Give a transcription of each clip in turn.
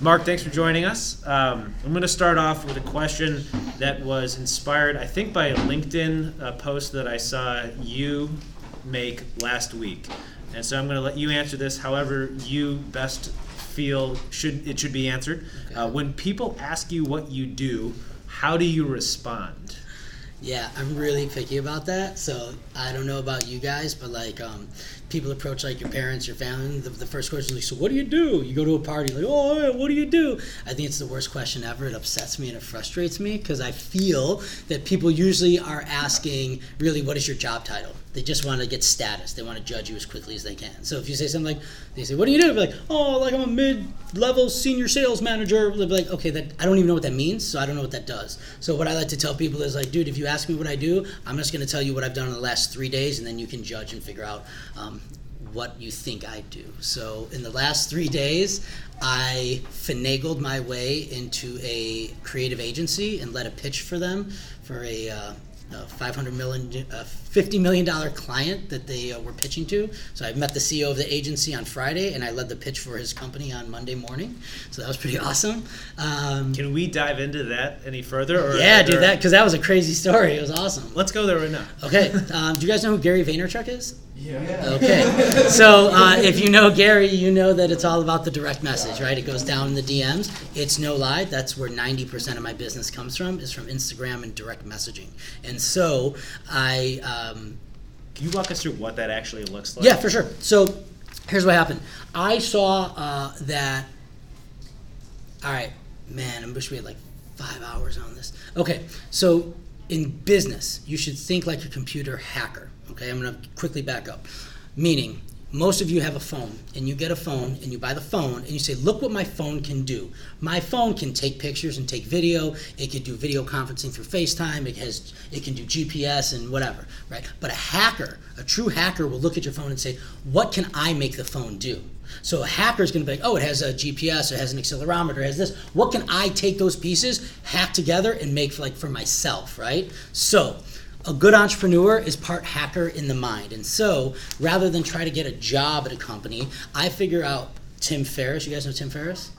Mark, thanks for joining us. Um, I'm going to start off with a question that was inspired, I think, by a LinkedIn uh, post that I saw you make last week. And so I'm going to let you answer this however you best feel should it should be answered. Uh, when people ask you what you do, how do you respond? Yeah, I'm really picky about that. So I don't know about you guys, but like um, people approach like your parents, your family. The, the first question is like, "So what do you do?" You go to a party, like, "Oh, what do you do?" I think it's the worst question ever. It upsets me and it frustrates me because I feel that people usually are asking, really, what is your job title? They just want to get status. They want to judge you as quickly as they can. So if you say something like, they say, "What do you do?" They're like, "Oh, like I'm a mid-level senior sales manager." They'll be like, "Okay, that I don't even know what that means, so I don't know what that does." So what I like to tell people is like, "Dude, if you ask me what I do, I'm just going to tell you what I've done in the last three days, and then you can judge and figure out um, what you think I do." So in the last three days, I finagled my way into a creative agency and led a pitch for them for a. Uh, a 500 million, uh, 50 million dollar client that they uh, were pitching to. So I met the CEO of the agency on Friday, and I led the pitch for his company on Monday morning. So that was pretty awesome. Um, Can we dive into that any further? Or yeah, dude, that because that was a crazy story. It was awesome. Let's go there right now. Okay, um, do you guys know who Gary Vaynerchuk is? Okay, so uh, if you know Gary, you know that it's all about the direct message, right? It goes down in the DMs. It's no lie. That's where 90% of my business comes from, is from Instagram and direct messaging. And so I, um, Can you walk us through what that actually looks like? yeah, for sure. So here's what happened. I saw uh, that. All right, man, I wish we had like five hours on this. Okay, so in business, you should think like a computer hacker. Okay, I'm gonna quickly back up. Meaning, most of you have a phone, and you get a phone, and you buy the phone, and you say, "Look what my phone can do. My phone can take pictures and take video. It can do video conferencing through FaceTime. It has, it can do GPS and whatever, right?" But a hacker, a true hacker, will look at your phone and say, "What can I make the phone do?" So a hacker is going to be like, "Oh, it has a GPS, it has an accelerometer, it has this. What can I take those pieces, hack together, and make for, like for myself, right?" So a good entrepreneur is part hacker in the mind. And so rather than try to get a job at a company, I figure out Tim Ferriss. You guys know Tim Ferriss?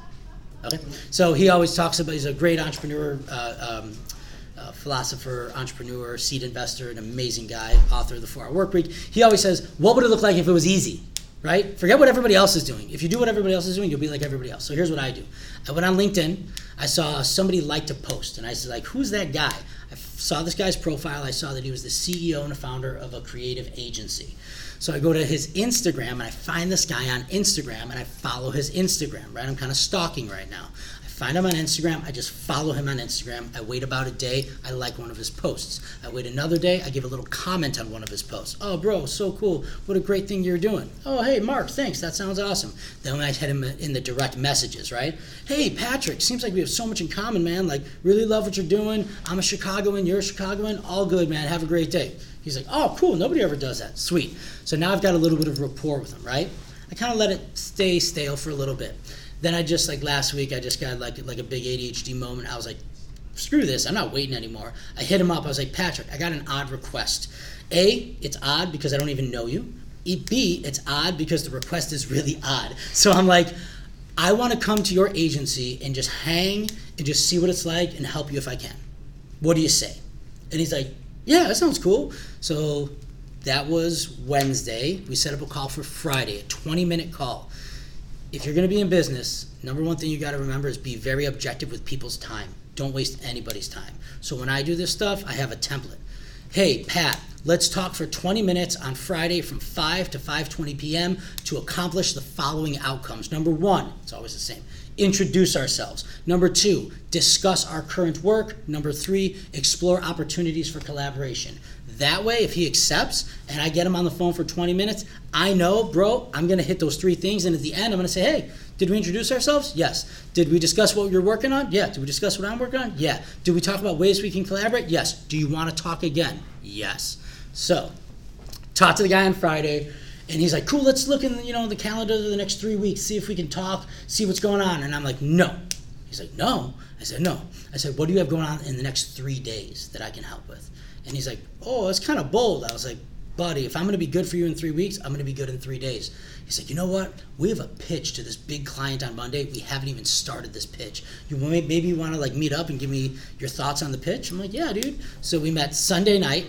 Okay. So he always talks about, he's a great entrepreneur, uh, um, uh, philosopher, entrepreneur, seed investor, an amazing guy, author of the Four Hour Work Week. He always says, What would it look like if it was easy? Right? Forget what everybody else is doing. If you do what everybody else is doing, you'll be like everybody else. So here's what I do. I went on LinkedIn. I saw somebody liked a post, and I said, like, who's that guy? I saw this guy's profile. I saw that he was the CEO and the founder of a creative agency. So I go to his Instagram and I find this guy on Instagram and I follow his Instagram, right? I'm kind of stalking right now. Find him on Instagram. I just follow him on Instagram. I wait about a day. I like one of his posts. I wait another day. I give a little comment on one of his posts. Oh, bro, so cool. What a great thing you're doing. Oh, hey, Mark, thanks. That sounds awesome. Then I hit him in the direct messages, right? Hey, Patrick, seems like we have so much in common, man. Like, really love what you're doing. I'm a Chicagoan. You're a Chicagoan. All good, man. Have a great day. He's like, oh, cool. Nobody ever does that. Sweet. So now I've got a little bit of rapport with him, right? I kind of let it stay stale for a little bit. Then I just like last week, I just got like like a big ADHD moment. I was like, screw this, I'm not waiting anymore. I hit him up. I was like, Patrick, I got an odd request. A, it's odd because I don't even know you. B, it's odd because the request is really odd. So I'm like, I want to come to your agency and just hang and just see what it's like and help you if I can. What do you say? And he's like, Yeah, that sounds cool. So that was Wednesday. We set up a call for Friday, a 20 minute call. If you're going to be in business, number one thing you got to remember is be very objective with people's time. Don't waste anybody's time. So when I do this stuff, I have a template. Hey, Pat, let's talk for 20 minutes on Friday from 5 to 5:20 p.m. to accomplish the following outcomes. Number 1, it's always the same. Introduce ourselves. Number 2, discuss our current work. Number 3, explore opportunities for collaboration. That way, if he accepts and I get him on the phone for 20 minutes, I know, bro, I'm gonna hit those three things, and at the end, I'm gonna say, hey, did we introduce ourselves? Yes. Did we discuss what you're working on? Yeah. Did we discuss what I'm working on? Yeah. Did we talk about ways we can collaborate? Yes. Do you want to talk again? Yes. So, talk to the guy on Friday, and he's like, "Cool, let's look in you know the calendar of the next three weeks, see if we can talk, see what's going on." And I'm like, "No." He's like, "No." I said, "No." I said, "What do you have going on in the next three days that I can help with?" And he's like, "Oh, that's kind of bold." I was like, buddy, if I'm going to be good for you in three weeks, I'm going to be good in three days. He's like, you know what? We have a pitch to this big client on Monday. We haven't even started this pitch. You may- maybe you want to like meet up and give me your thoughts on the pitch. I'm like, yeah, dude. So we met Sunday night.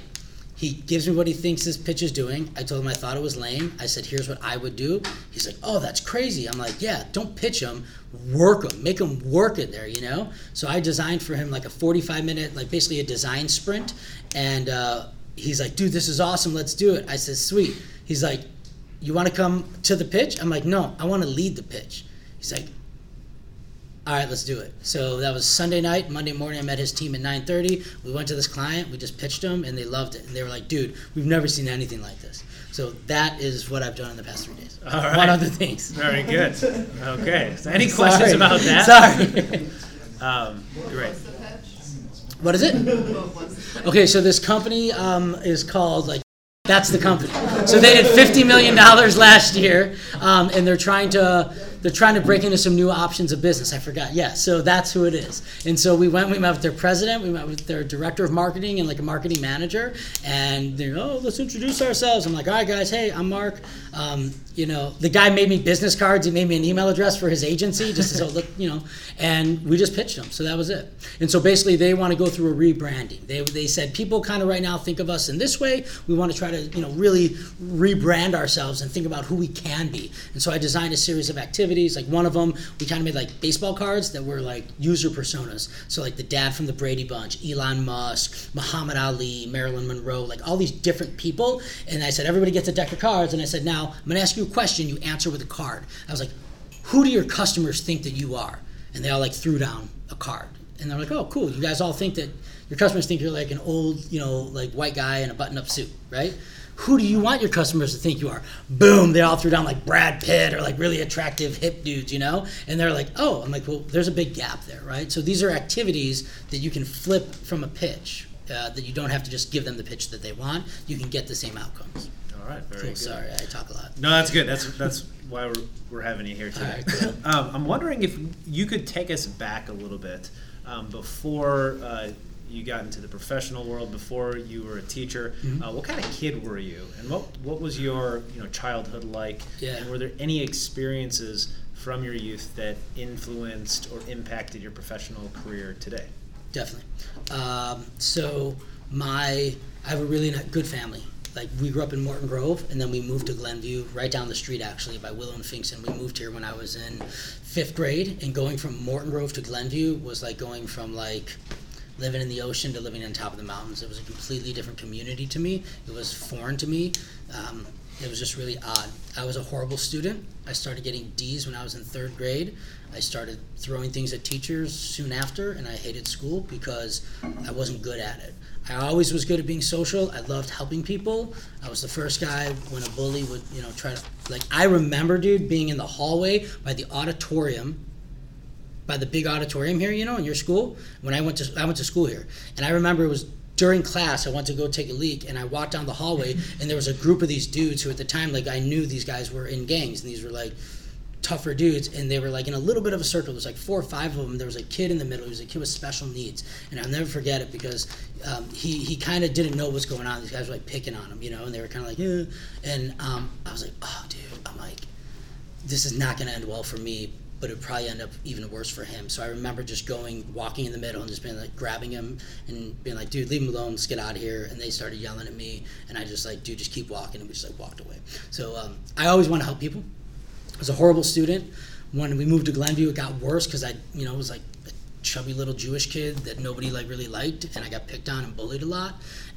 He gives me what he thinks this pitch is doing. I told him I thought it was lame. I said, here's what I would do. He's like, oh, that's crazy. I'm like, yeah, don't pitch him, work him, make him work it there, you know? So I designed for him like a 45 minute, like basically a design sprint. And uh, he's like, dude, this is awesome. Let's do it. I said, sweet. He's like, you want to come to the pitch? I'm like, no, I want to lead the pitch. He's like, all right, let's do it. So that was Sunday night. Monday morning, I met his team at 9:30. We went to this client. We just pitched them, and they loved it. And they were like, "Dude, we've never seen anything like this." So that is what I've done in the past three days. All right. One other things. Very good. Okay. So any questions Sorry. about that? Sorry. Um, great. what is it? Okay, so this company um, is called like that's the company. So they did fifty million dollars last year, um, and they're trying to they're trying to break into some new options of business. I forgot. Yeah, so that's who it is. And so we went. We met with their president. We met with their director of marketing and like a marketing manager. And they're oh, let's introduce ourselves. I'm like, all right, guys. Hey, I'm Mark. Um, you know, the guy made me business cards. He made me an email address for his agency, just so look, you know. And we just pitched them. So that was it. And so basically, they want to go through a rebranding. They they said people kind of right now think of us in this way. We want to try to you know really rebrand ourselves and think about who we can be. And so I designed a series of activities. Like one of them, we kind of made like baseball cards that were like user personas. So like the dad from the Brady Bunch, Elon Musk, Muhammad Ali, Marilyn Monroe, like all these different people. And I said everybody gets a deck of cards. And I said now I'm to ask you a question. You answer with a card. I was like, who do your customers think that you are? And they all like threw down a card. And they're like, oh, cool. You guys all think that your customers think you're like an old, you know, like white guy in a button up suit, right? Who do you want your customers to think you are? Boom, they all threw down like Brad Pitt or like really attractive hip dudes, you know? And they're like, oh, I'm like, well, there's a big gap there, right? So these are activities that you can flip from a pitch. Uh, that you don't have to just give them the pitch that they want. You can get the same outcomes. All right. Very Cool. good. Sorry, I talk a lot. No, that's good. That's that's why we're, we're having you here today. Right, cool. Um, I'm wondering if you could take us back a little bit um, before uh, you got into the professional world, before you were a teacher. Mm-hmm. Uh, what kind of kid were you, and what what was your you know childhood like? Yeah. And were there any experiences from your youth that influenced or impacted your professional career today? Definitely. Um, so my, I have a really good family. Like we grew up in Morton Grove, and then we moved to Glenview, right down the street actually, by Willow and Pfingsten. We moved here when I was in fifth grade, and going from Morton Grove to Glenview was like going from like living in the ocean to living on top of the mountains. It was a completely different community to me. It was foreign to me. Um, it was just really odd. I was a horrible student. I started getting D's when I was in third grade. I started throwing things at teachers soon after, and I hated school because I wasn't good at it. I always was good at being social. I loved helping people. I was the first guy when a bully would, you know, try to like. I remember, dude, being in the hallway by the auditorium by the big auditorium here, you know, in your school. When I went to I went to school here, and I remember it was during class. I went to go take a leak, and I walked down the hallway, and there was a group of these dudes who, at the time, like I knew these guys were in gangs, and these were like tougher dudes, and they were like in a little bit of a circle. There was like four or five of them. There was a kid in the middle. He was a kid with special needs, and I'll never forget it because um, he he kind of didn't know what's going on. These guys were like picking on him, you know, and they were kind of like, yeah. And um, I was like, oh, dude, I'm like, this is not going to end well for me, but it would probably end up even worse for him. So I remember just going, walking in the middle, and just being like, grabbing him and being like, dude, leave him alone, let's get out of here. And they started yelling at me, and I just like, dude, just keep walking, and we just like walked away. So um, I always want to help people. I was a horrible student. When we moved to Glenview, it got worse because I, you know, was like a chubby little Jewish kid that nobody like really liked, and I got picked on and bullied a lot,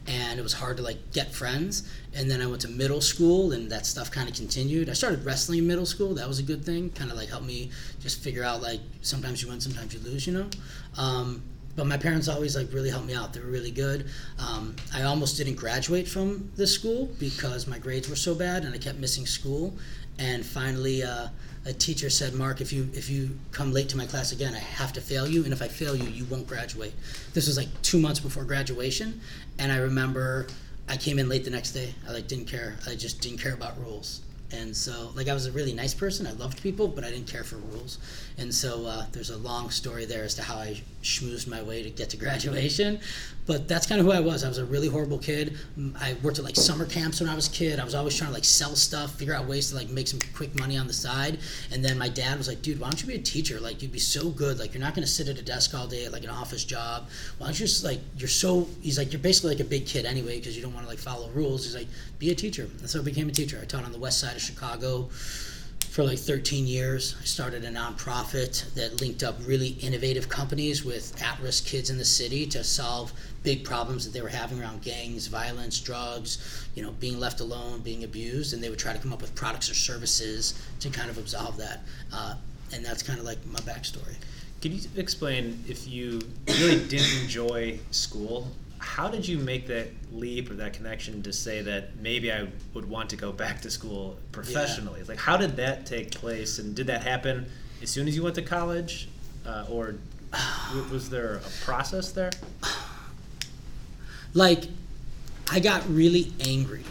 and it was hard to like get friends. And then I went to middle school, and that stuff kind of continued. I started wrestling in middle school. That was a good thing. Kind of like helped me just figure out like sometimes you win, sometimes you lose, you know. Um, but my parents always like really helped me out. They were really good. Um, I almost didn't graduate from this school because my grades were so bad, and I kept missing school. And finally, uh, a teacher said, "Mark, if you if you come late to my class again, I have to fail you, and if I fail you, you won't graduate." This was like two months before graduation, and I remember I came in late the next day. I like didn't care. I just didn't care about rules. And so, like, I was a really nice person. I loved people, but I didn't care for rules. And so, uh, there's a long story there as to how I schmoozed my way to get to graduation. But that's kind of who I was. I was a really horrible kid. I worked at like summer camps when I was a kid. I was always trying to like sell stuff, figure out ways to like make some quick money on the side. And then my dad was like, "Dude, why don't you be a teacher? Like, you'd be so good. Like, you're not going to sit at a desk all day at like an office job. Why don't you just like you're so?" He's like, "You're basically like a big kid anyway because you don't want to like follow rules." He's like, "Be a teacher." And so I became a teacher. I taught on the west side of Chicago for like 13 years. I started a nonprofit that linked up really innovative companies with at risk kids in the city to solve big problems that they were having around gangs, violence, drugs, you know, being left alone, being abused. And they would try to come up with products or services to kind of absolve that. Uh, and that's kind of like my backstory. Could you explain if you really didn't enjoy school how did you make that leap or that connection to say that maybe I would want to go back to school professionally? Yeah. Like, how did that take place, and did that happen as soon as you went to college, uh, or was there a process there? Like, I got really angry.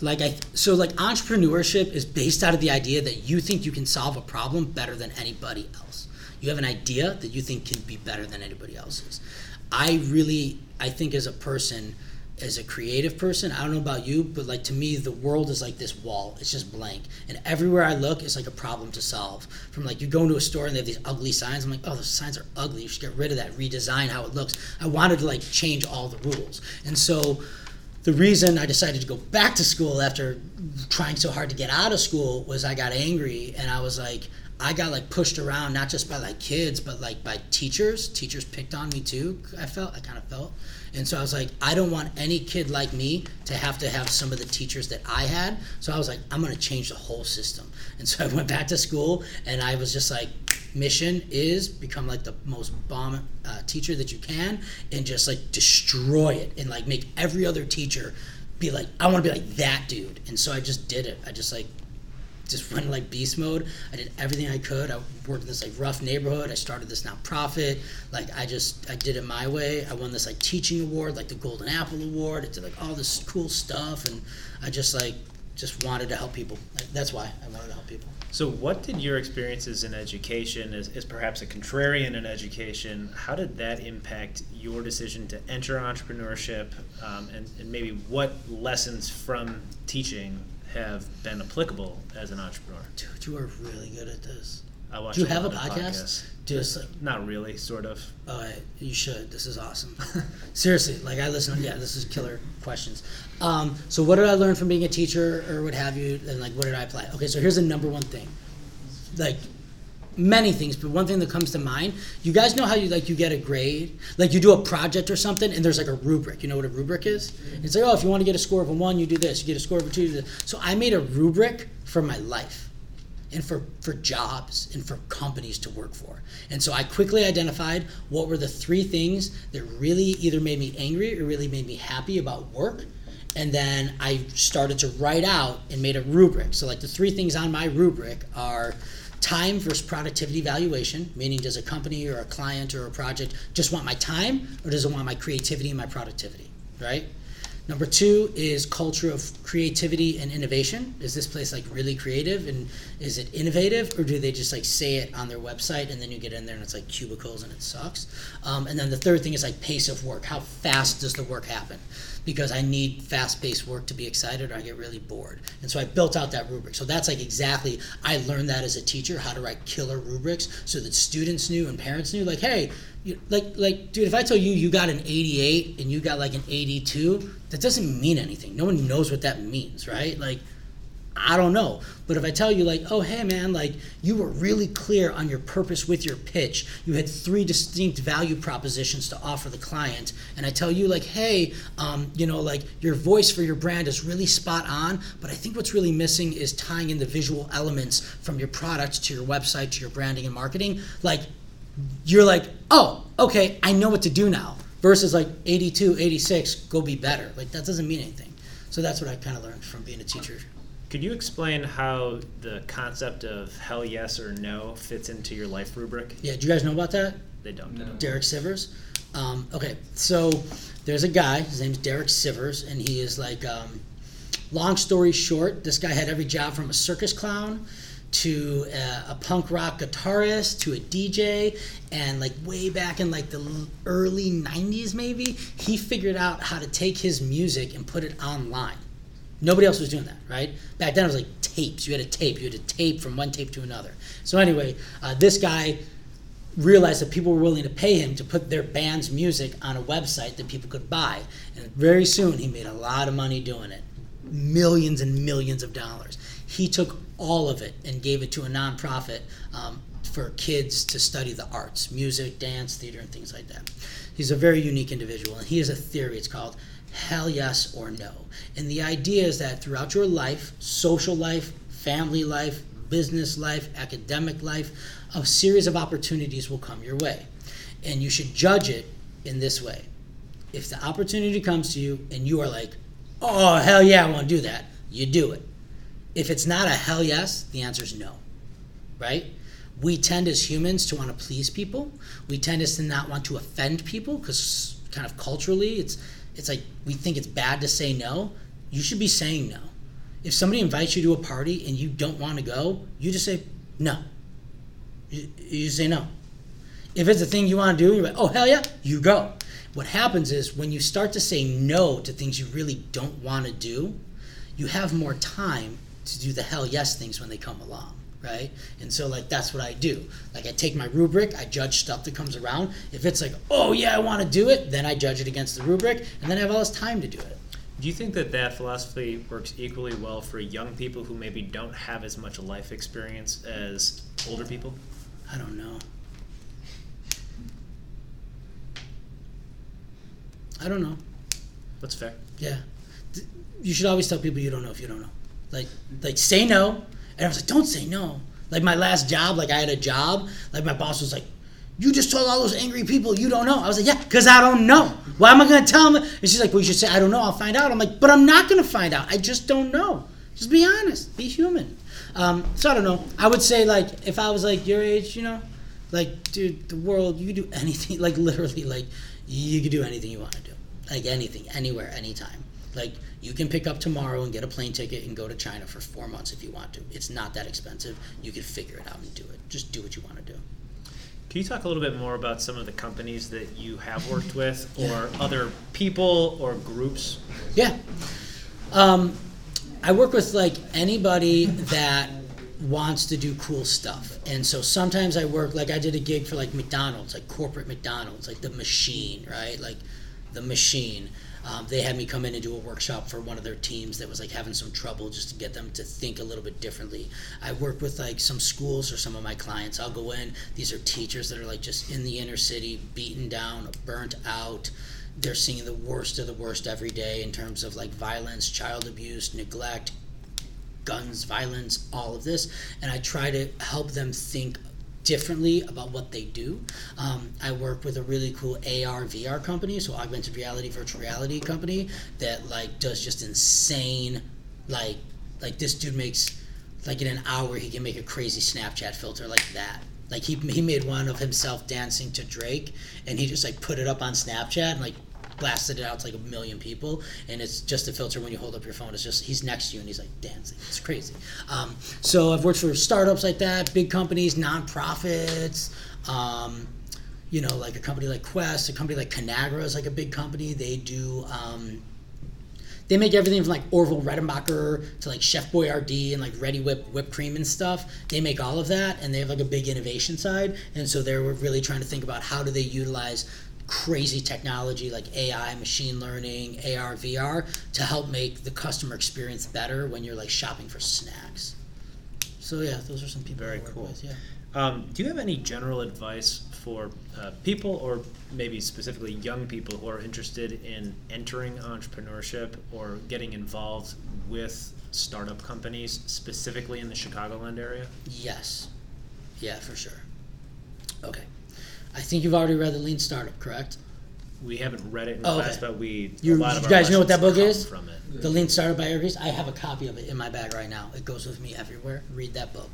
Like I, so like entrepreneurship is based out of the idea that you think you can solve a problem better than anybody else. You have an idea that you think can be better than anybody else's. I really, I think as a person, as a creative person, I don't know about you, but like to me, the world is like this wall. It's just blank, and everywhere I look, it's like a problem to solve. From like you go into a store and they have these ugly signs. I'm like, oh, those signs are ugly. You should get rid of that. Redesign how it looks. I wanted to like change all the rules, and so the reason I decided to go back to school after trying so hard to get out of school was I got angry and I was like, I got like pushed around not just by like kids, but like by teachers. Teachers picked on me too. I felt, I kind of felt, and so I was like, I don't want any kid like me to have to have some of the teachers that I had. So I was like, I'm gonna change the whole system. And so I went back to school, and I was just like, mission is become like the most bomb uh, teacher that you can, and just like destroy it, and like make every other teacher be like, I want to be like that dude. And so I just did it. I just like just went like beast mode. I did everything I could. I worked in this like rough neighborhood. I started this nonprofit. Like I just I did it my way. I won this like teaching award, like the Golden Apple Award. I did like all this cool stuff, and I just like just wanted to help people. That's why I wanted to help people. So, what did your experiences in education, as, as perhaps a contrarian in education, how did that impact your decision to enter entrepreneurship? Um, and, and maybe what lessons from teaching have been applicable as an entrepreneur. Dude, you are really good at this. I watch. Do you have a podcast? Just like, not really, sort of. Oh, you should. This is awesome. Seriously, like I listen. Yeah, this is killer questions. Um, so, what did I learn from being a teacher, or what have you? And like, what did I apply? Okay, so here's the number one thing. Like, many things, but one thing that comes to mind, you guys know how you like you get a grade, like you do a project or something, and there's like a rubric. You know what a rubric is? Mm-hmm. It's like, oh, if you want to get a score of a one, you do this. You get a score of a two. You do this. So I made a rubric for my life, and for for jobs and for companies to work for. And so I quickly identified what were the three things that really either made me angry or really made me happy about work. And then I started to write out and made a rubric. So like the three things on my rubric are time versus productivity valuation, meaning does a company or a client or a project just want my time or does it want my creativity and my productivity, right? Number two is culture of creativity and innovation. Is this place like really creative and is it innovative or do they just like say it on their website and then you get in there and it's like cubicles and it sucks? Um, and then the third thing is like pace of work. How fast does the work happen? because I need fast paced work to be excited or I get really bored. And so I built out that rubric. So that's like exactly, I learned that as a teacher, how to write killer rubrics so that students knew and parents knew, like, hey, like, like, dude, if I tell you you got an 88 and you got like an 82, that doesn't mean anything. No one knows what that means, right? Like, I don't know. But if I tell you, like, oh, hey, man, like, you were really clear on your purpose with your pitch, you had three distinct value propositions to offer the client, and I tell you, like, hey, um, you know, like, your voice for your brand is really spot on, but I think what's really missing is tying in the visual elements from your product to your website to your branding and marketing. Like, you're like, oh, okay, I know what to do now, versus like 82, 86, go be better. Like, that doesn't mean anything. So that's what I kind of learned from being a teacher. Could you explain how the concept of hell yes or no fits into your life rubric? Yeah, do you guys know about that? They don't. No. Derek Sivers. Um, okay, so there's a guy. His name's Derek Sivers, and he is like um, long story short, this guy had every job from a circus clown to a, a, punk rock guitarist to a DJ and like way back in like the early 90s maybe he figured out how to take his music and put it online. Nobody else was doing that right? Back then it was like tapes. You had a tape. You had a tape from one tape to another. So anyway uh, this guy realized that people were willing to pay him to put their band's music on a website that people could buy. And very soon he made a lot of money doing it. Millions and millions of dollars he took all of it and gave it to a nonprofit um, for kids to study the arts music dance theater and things like that. He's a very unique individual and he has a theory. It's called hell yes or no. And the idea is that throughout your life social life family life business life academic life a series of opportunities will come your way. And you should judge it in this way. If the opportunity comes to you and you are like oh hell yeah i want to do that you do it if it's not a hell yes, the answer is no, right? We tend as humans to want to please people. We tend to not want to offend people because kind of culturally, it's it's like we think it's bad to say no. You should be saying no. If somebody invites you to a party and you don't want to go, you just say no. You, you say no. If it's a thing you want to do, you're like, oh hell yeah, you go. What happens is when you start to say no to things you really don't want to do, you have more time to do the hell yes things when they come along right? And so like that's what i do. Like i take my rubric i judge stuff that comes around. If it's like oh yeah i want to do it then i judge it against the rubric and then i have all this time to do it. Do you think that that philosophy works equally well for young people who maybe don't have as much life experience as older people? I don't know. I don't know. That's fair. Yeah. You should always tell people you don't know if you don't know like, like say no. And I was like, don't say no. Like my last job, like I had a job. Like my boss was like, you just told all those angry people you don't know. I was like, yeah, because I don't know. Why am I going to tell them? And she's like, well, you should say, I don't know. I'll find out. I'm like, but I'm not going to find out. I just don't know. Just be honest. Be human. Um, so I don't know. I would say, like, if I was like your age, you know, like, dude, the world, you do anything. Like, literally, like, you can do anything you want to do. Like, anything, anywhere, anytime. Like, you can pick up tomorrow and get a plane ticket and go to China for four months if you want to. It's not that expensive. You can figure it out and do it. Just do what you want to do. Can you talk a little bit more about some of the companies that you have worked with, or yeah. other people or groups? Yeah, um, I work with like anybody that wants to do cool stuff, and so sometimes I work like I did a gig for like McDonald's, like corporate McDonald's, like the machine, right? Like the machine. Um, they had me come in and do a workshop for one of their teams that was like having some trouble just to get them to think a little bit differently. I work with like some schools or some of my clients. I'll go in, these are teachers that are like just in the inner city, beaten down, burnt out. They're seeing the worst of the worst every day in terms of like violence, child abuse, neglect, guns, violence, all of this. And I try to help them think differently about what they do. Um, I work with a really cool AR VR company, so augmented reality, virtual reality company that like does just insane like like this dude makes like in an hour he can make a crazy Snapchat filter like that. Like he he made one of himself dancing to Drake and he just like put it up on Snapchat and like blasted it out to like a million people, and it's just a filter when you hold up your phone. It's just he's next to you and he's like dancing. It's crazy. Um, so I've worked for startups like that, big companies, nonprofits. Um, you know, like a company like Quest, a company like Conagra is like a big company. They do. Um, they make everything from like Orville Redenbacher to like Chef Boyardee and like Reddi-wip whipped cream and stuff. They make all of that, and they have like a big innovation side. And so they're really trying to think about how do they utilize crazy technology like AI, machine learning, AR, VR to help make the customer experience better when you're like shopping for snacks. So yeah, those are some people. Very cool. With, yeah. Um, do you have any general advice for uh, people, or maybe specifically young people who are interested in entering entrepreneurship or getting involved with startup companies, specifically in the Chicagoland area? Yes. Yeah, for sure. Okay. I think you've already read the Lean Startup, correct? We haven't read it in oh, class, okay. but we you, you guys know what that book is? From it. The Lean Startup by Eric Ries. I have a copy of it in my bag right now. It goes with me everywhere. Read that book.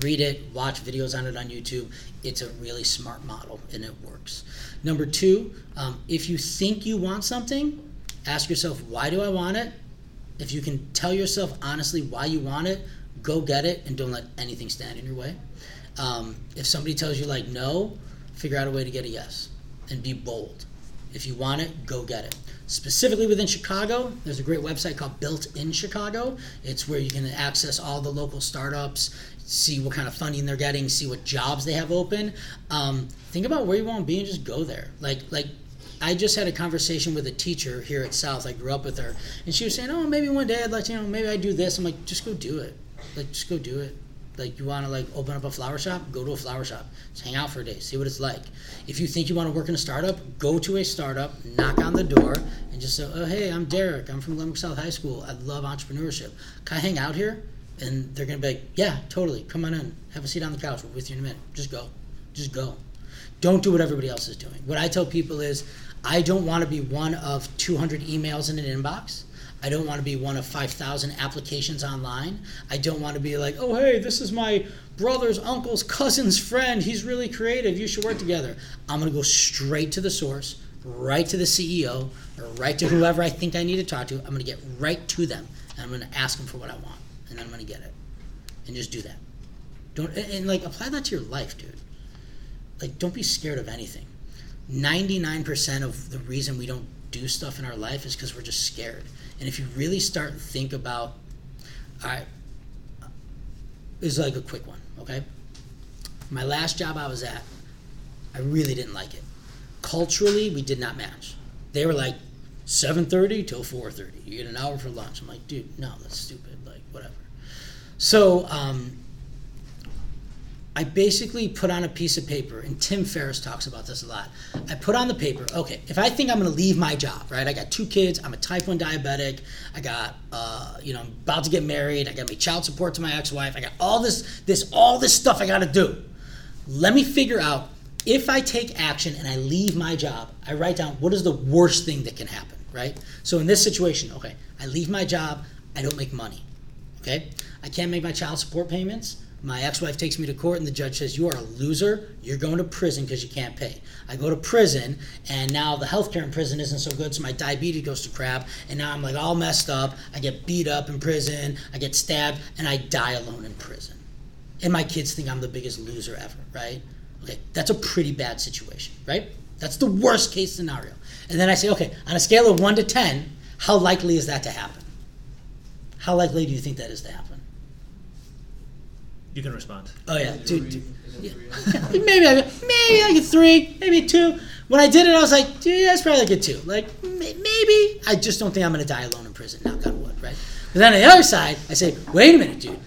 Read it. Watch videos on it on YouTube. It's a really smart model and it works. Number two, um, if you think you want something, ask yourself, why do I want it? If you can tell yourself honestly why you want it, go get it and don't let anything stand in your way. Um, if somebody tells you like no, figure out a way to get a yes and be bold. If you want it, go get it. Specifically within Chicago, there's a great website called Built in Chicago. It's where you can access all the local startups, see what kind of funding they're getting, see what jobs they have open. Um, think about where you want to be and just go there. Like like I just had a conversation with a teacher here at South. I grew up with her, and she was saying, "Oh, maybe one day I'd like to, you know, maybe I do this." I'm like, "Just go do it. Like, just go do it." Like you want to like open up a flower shop, go to a flower shop. Just hang out for a day, see what it's like. If you think you want to work in a startup, go to a startup, knock on the door, and just say, "Oh, hey, I'm Derek. I'm from Glenbrook South High School. I love entrepreneurship. Can I hang out here?" And they're gonna be like, "Yeah, totally. Come on in. Have a seat on the couch. With you in a minute. Just go. Just go. Don't do what everybody else is doing." What I tell people is, I don't want to be one of 200 emails in an inbox. I don't want to be one of 5,000 applications online. I don't want to be like, oh, hey, this is my brother's uncle's cousin's friend. He's really creative. You should work together. I'm going to go straight to the source, right to the CEO, or right to whoever I think I need to talk to. I'm going to get right to them, and I'm going to ask them for what I want, and I'm going to get it. And just do that. Don't and, and like apply that to your life, dude. Like don't be scared of anything. 99% of the reason we don't do stuff in our life is because we're just scared. And if you really start and think about, all right, is like a quick one, okay? My last job I was at, I really didn't like it. Culturally, we did not match. They were like 7:30 till 4:30. You get an hour for lunch. I'm like, dude, no, that's stupid. Like, whatever. So, um, I basically put on a piece of paper, and Tim Ferriss talks about this a lot. I put on the paper, okay, if I think I'm going to leave my job, right? I got two kids, I'm a type 1 diabetic, I got, uh, you know, I'm about to get married, I got pay child support to my ex-wife, I got all this, this, all this stuff I got to do. Let me figure out if I take action and I leave my job, I write down what is the worst thing that can happen, right? So in this situation, okay, I leave my job, I don't make money, okay? I can't make my child support payments my ex-wife takes me to court and the judge says you are a loser. You're going to prison because you can't pay. I go to prison and now the healthcare in prison isn't so good so my diabetes goes to crap. And now i'm like all messed up. I get beat up in prison. I get stabbed and i die alone in prison. And my kids think i'm the biggest loser ever right? Okay that's a pretty bad situation right? That's the worst case scenario. And then i say okay on a scale of 1 to 10 how likely is that to happen? How likely do you think that is to happen You can respond. Oh yeah, two, two, yeah. maybe I maybe like a three, maybe two. When I did it, I was like, dude, that's probably like a two. Like maybe I just don't think I'm gonna die alone in prison. Knock on wood, right? But then on the other side, I say, wait a minute, dude.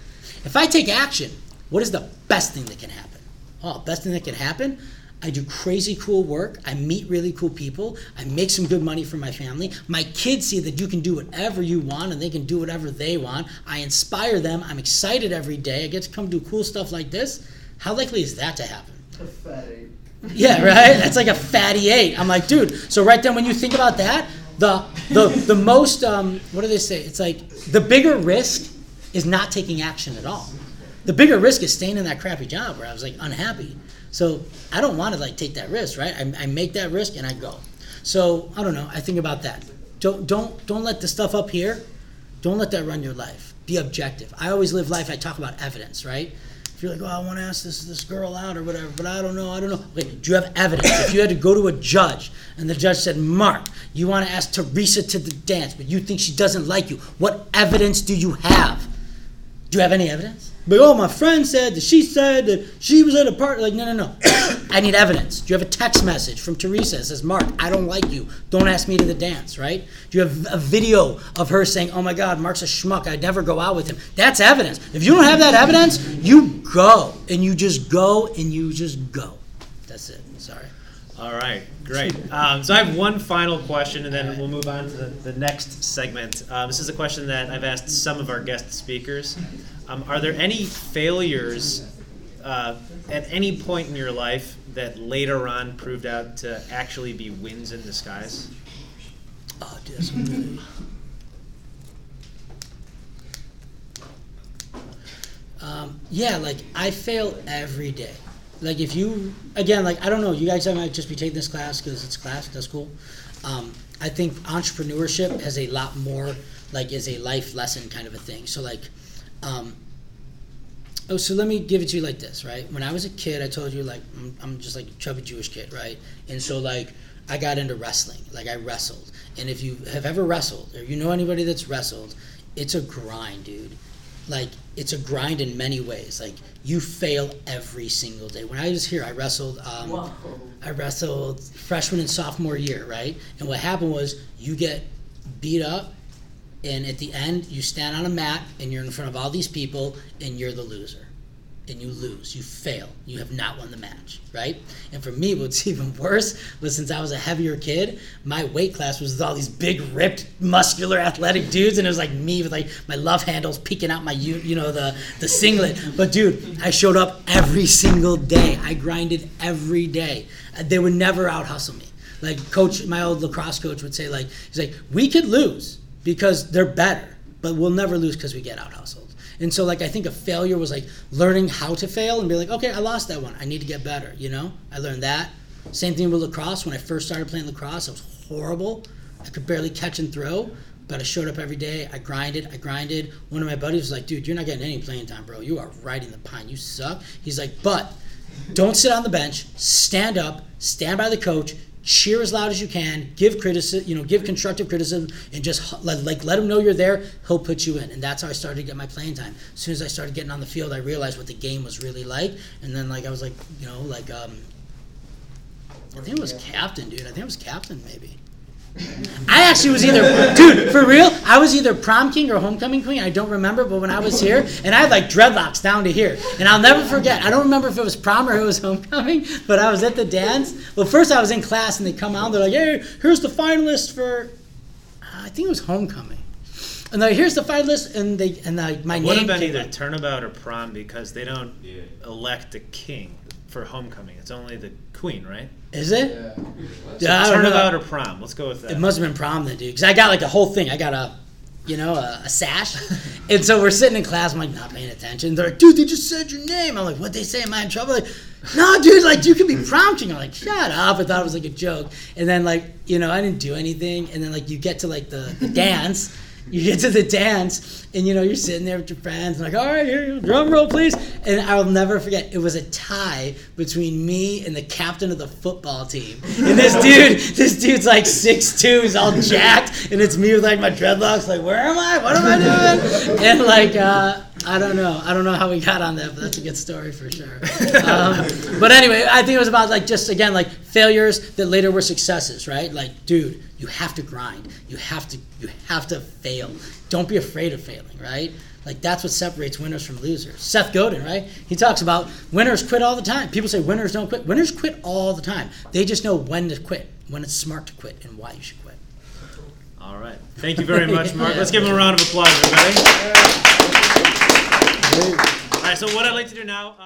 If I take action, what is the best thing that can happen? Oh, best thing that can happen. I do crazy cool work. I meet really cool people. I make some good money for my family. My kids see that you can do whatever you want and they can do whatever they want. I inspire them. I'm excited every day. I get to come do cool stuff like this. How likely is that to happen? A fat eight. Yeah, right. That's like a fatty eight. I'm like, dude. So right then, when you think about that, the the the most um, what do they say? It's like the bigger risk is not taking action at all. The bigger risk is staying in that crappy job where I was like unhappy. So I don't want to like take that risk, right? I, I make that risk and I go. So I don't know. I think about that. Don't don't don't let the stuff up here. Don't let that run your life. Be objective. I always live life. I talk about evidence, right? If you're like, oh, I want to ask this this girl out or whatever, but I don't know, I don't know. Wait, do you have evidence? if you had to go to a judge and the judge said, Mark, you want to ask Teresa to the dance, but you think she doesn't like you, what evidence do you have? Do you have any evidence? But oh, my friend said that she said that she was at a party. Like, no, no, no. I need evidence. Do you have a text message from Teresa that says, Mark, I don't like you. Don't ask me to the dance, right? Do you have a video of her saying, oh my God, Mark's a schmuck. I'd never go out with him? That's evidence. If you don't have that evidence, you go. And you just go and you just go. That's it. All right, great. Um, so I have one final question, and then we'll move on to the, the next segment. Um, this is a question that I've asked some of our guest speakers. Um, are there any failures uh, at any point in your life that later on proved out to actually be wins in disguise? Oh. Um, yeah, like I fail every day. Like if you again, like I don't know, you guys might just be taking this class because it's class. That's cool. Um, I think entrepreneurship has a lot more like is a life lesson kind of a thing. So like, um, oh, so let me give it to you like this, right? When I was a kid, I told you like I'm, I'm just like a chubby Jewish kid, right? And so like I got into wrestling, like I wrestled. And if you have ever wrestled or you know anybody that's wrestled, it's a grind, dude like it's a grind in many ways. Like you fail every single day. When I was here, I wrestled. Um. I wrestled freshman and sophomore year, right? And what happened was you get beat up, and at the end you stand on a mat and you're in front of all these people and you're the loser. And you lose, you fail, you have not won the match, right? And for me, what's even worse was since I was a heavier kid, my weight class was with all these big, ripped, muscular, athletic dudes, and it was like me with like my love handles peeking out my, you, you know, the the singlet. But dude, I showed up every single day. I grinded every day. Uh, They would never out hustle me. Like coach, my old lacrosse coach would say, like he's like, we could lose because they're better, but we'll never lose because we get out hustled. And so, like, I think a failure was like learning how to fail and be like, okay, I lost that one. I need to get better. You know, I learned that. Same thing with lacrosse. When I first started playing lacrosse, I was horrible. I could barely catch and throw, but I showed up every day. I grinded. I grinded. One of my buddies was like, dude, you're not getting any playing time, bro. You are riding the pine. You suck. He's like, but don't sit on the bench. Stand up. Stand by the coach. Cheer as loud as you can. Give criticism, you know, give constructive criticism, and just let, like let him know you're there. He'll put you in, and that's how I started to get my playing time. As soon as I started getting on the field, I realized what the game was really like, and then like I was like, you know, like um, I think it was captain, dude. I think it was captain, maybe. I actually was either, dude, for real. I was either prom king or homecoming queen. I don't remember, but when I was here, and I had like dreadlocks down to here, and I'll never forget. I don't remember if it was prom or it was homecoming, but I was at the dance. Well, first I was in class, and they come out. and They're like, "Hey, here's the finalist for," I think it was homecoming. And like, here's the finalist, and they and like my Would name. have been came either up. turnabout or prom because they don't elect a king for homecoming. It's only the queen, right? Is it? Yeah. Yeah, I don't know. turnabout or prom. Let's go with that. It must have been prom then, dude. Because I got like a whole thing. I got a, you know, a, a sash. and so we're sitting in class. I'm like not paying attention. They're like, dude, they just said your name. I'm like, what they say? Am I in trouble? Like, no, dude. Like you could be prom king. I'm like, shut up. I thought it was like a joke. And then like, you know, I didn't do anything. And then like you get to like the, the dance. You get to the dance, and you know you're sitting there with your friends, and like, all right, here, drum roll, please. And I'll never forget. It was a tie between me and the captain of the football team. And this dude, this dude's like six two, he's all jacked, and it's me with like my dreadlocks. Like, where am I? What am I doing? And like, uh, I don't know. I don't know how we got on that, but that's a good story for sure. Um, but anyway, I think it was about like just again like failures that later were successes, right? Like, dude, you have to grind. You have to you have to fail. Don't be afraid of failing, right? Like that's what separates winners from losers. Seth Godin, right? He talks about winners quit all the time. People say winners don't quit. Winners quit all the time. They just know when to quit, when it's smart to quit, and why you should quit. All right. Thank you very much, Mark. Let's give him a round of applause, everybody. All right. So what I'd like to do now. Uh